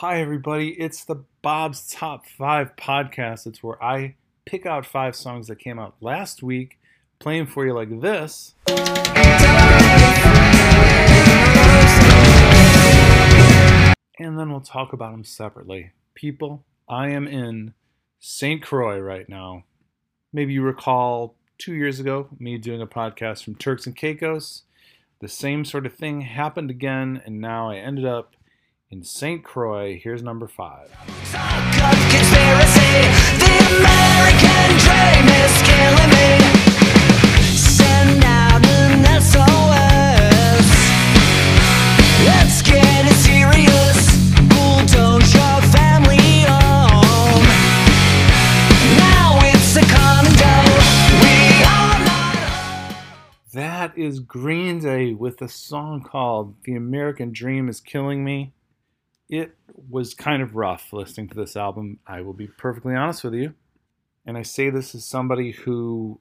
Hi, everybody. It's the Bob's Top 5 podcast. It's where I pick out five songs that came out last week, playing for you like this. And then we'll talk about them separately. People, I am in St. Croix right now. Maybe you recall two years ago me doing a podcast from Turks and Caicos. The same sort of thing happened again, and now I ended up in St. Croix. Here's number five. That is Green Day with a song called The American Dream is Killing Me. It was kind of rough listening to this album, I will be perfectly honest with you. And I say this as somebody who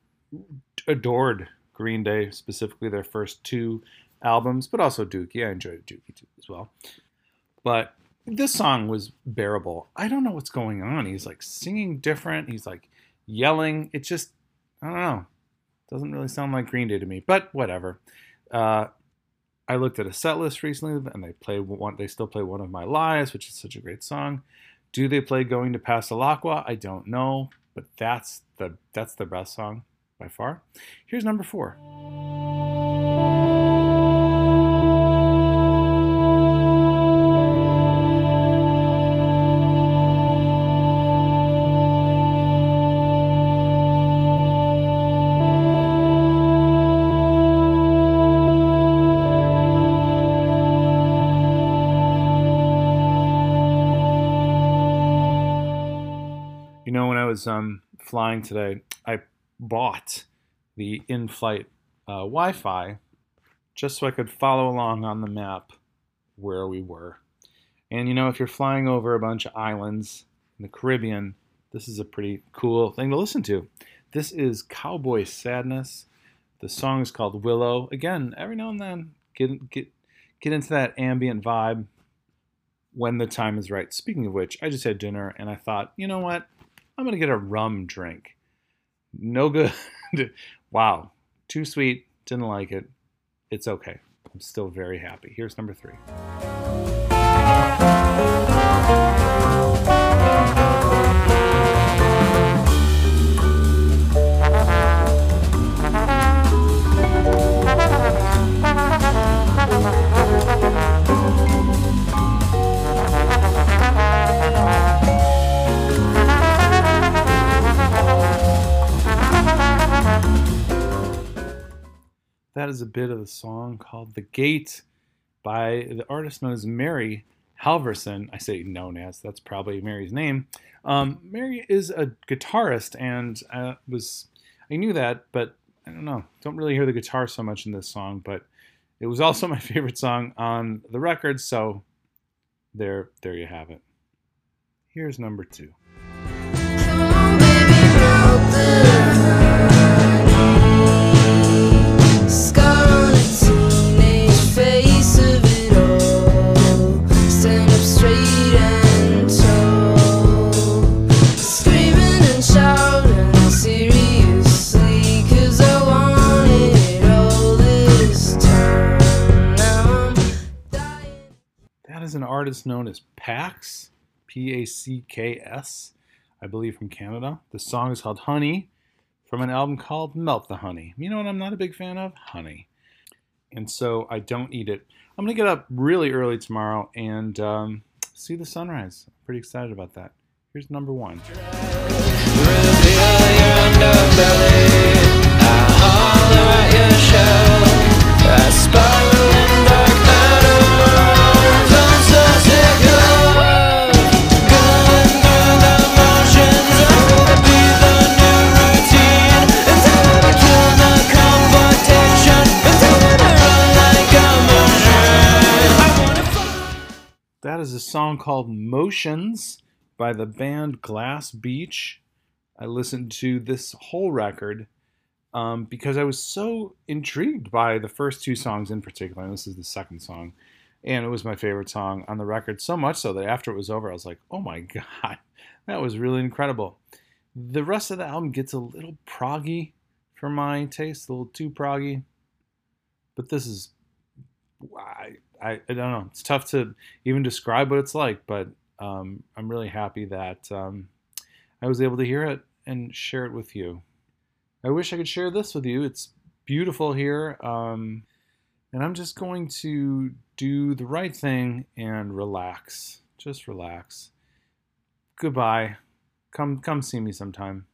adored Green Day, specifically their first two albums, but also Dookie. I enjoyed Dookie too as well. But this song was bearable. I don't know what's going on. He's like singing different. He's like yelling. It just, I don't know. Doesn't really sound like Green Day to me, but whatever. Uh, I looked at a set list recently, and they play one. They still play "One of My Lies," which is such a great song. Do they play "Going to Pasalacqua"? I don't know, but that's the that's the best song by far. Here's number four. Was um, flying today, I bought the in-flight uh, Wi-Fi just so I could follow along on the map where we were. And you know, if you're flying over a bunch of islands in the Caribbean, this is a pretty cool thing to listen to. This is Cowboy Sadness. The song is called Willow. Again, every now and then, get get get into that ambient vibe when the time is right. Speaking of which, I just had dinner and I thought, you know what? I'm gonna get a rum drink. No good. wow, too sweet. Didn't like it. It's okay. I'm still very happy. Here's number three. Is a bit of a song called The Gate by the artist known as Mary Halvorson. I say known as, that's probably Mary's name. Um, Mary is a guitarist, and I was I knew that, but I don't know. Don't really hear the guitar so much in this song, but it was also my favorite song on the record, so there there you have it. Here's number two. Is an artist known as Packs, P A C K S, I believe from Canada. The song is called Honey from an album called Melt the Honey. You know what I'm not a big fan of? Honey. And so I don't eat it. I'm going to get up really early tomorrow and um, see the sunrise. I'm pretty excited about that. Here's number one. That is a song called Motions by the band Glass Beach. I listened to this whole record um, because I was so intrigued by the first two songs in particular. And this is the second song. and it was my favorite song on the record. So much so that after it was over, I was like, "Oh my god, that was really incredible." The rest of the album gets a little proggy for my taste, a little too proggy. But this is, I, I don't know. It's tough to even describe what it's like, but um, I'm really happy that um, I was able to hear it and share it with you. I wish I could share this with you. It's beautiful here. Um, and I'm just going to do the right thing and relax. Just relax. Goodbye. Come come see me sometime.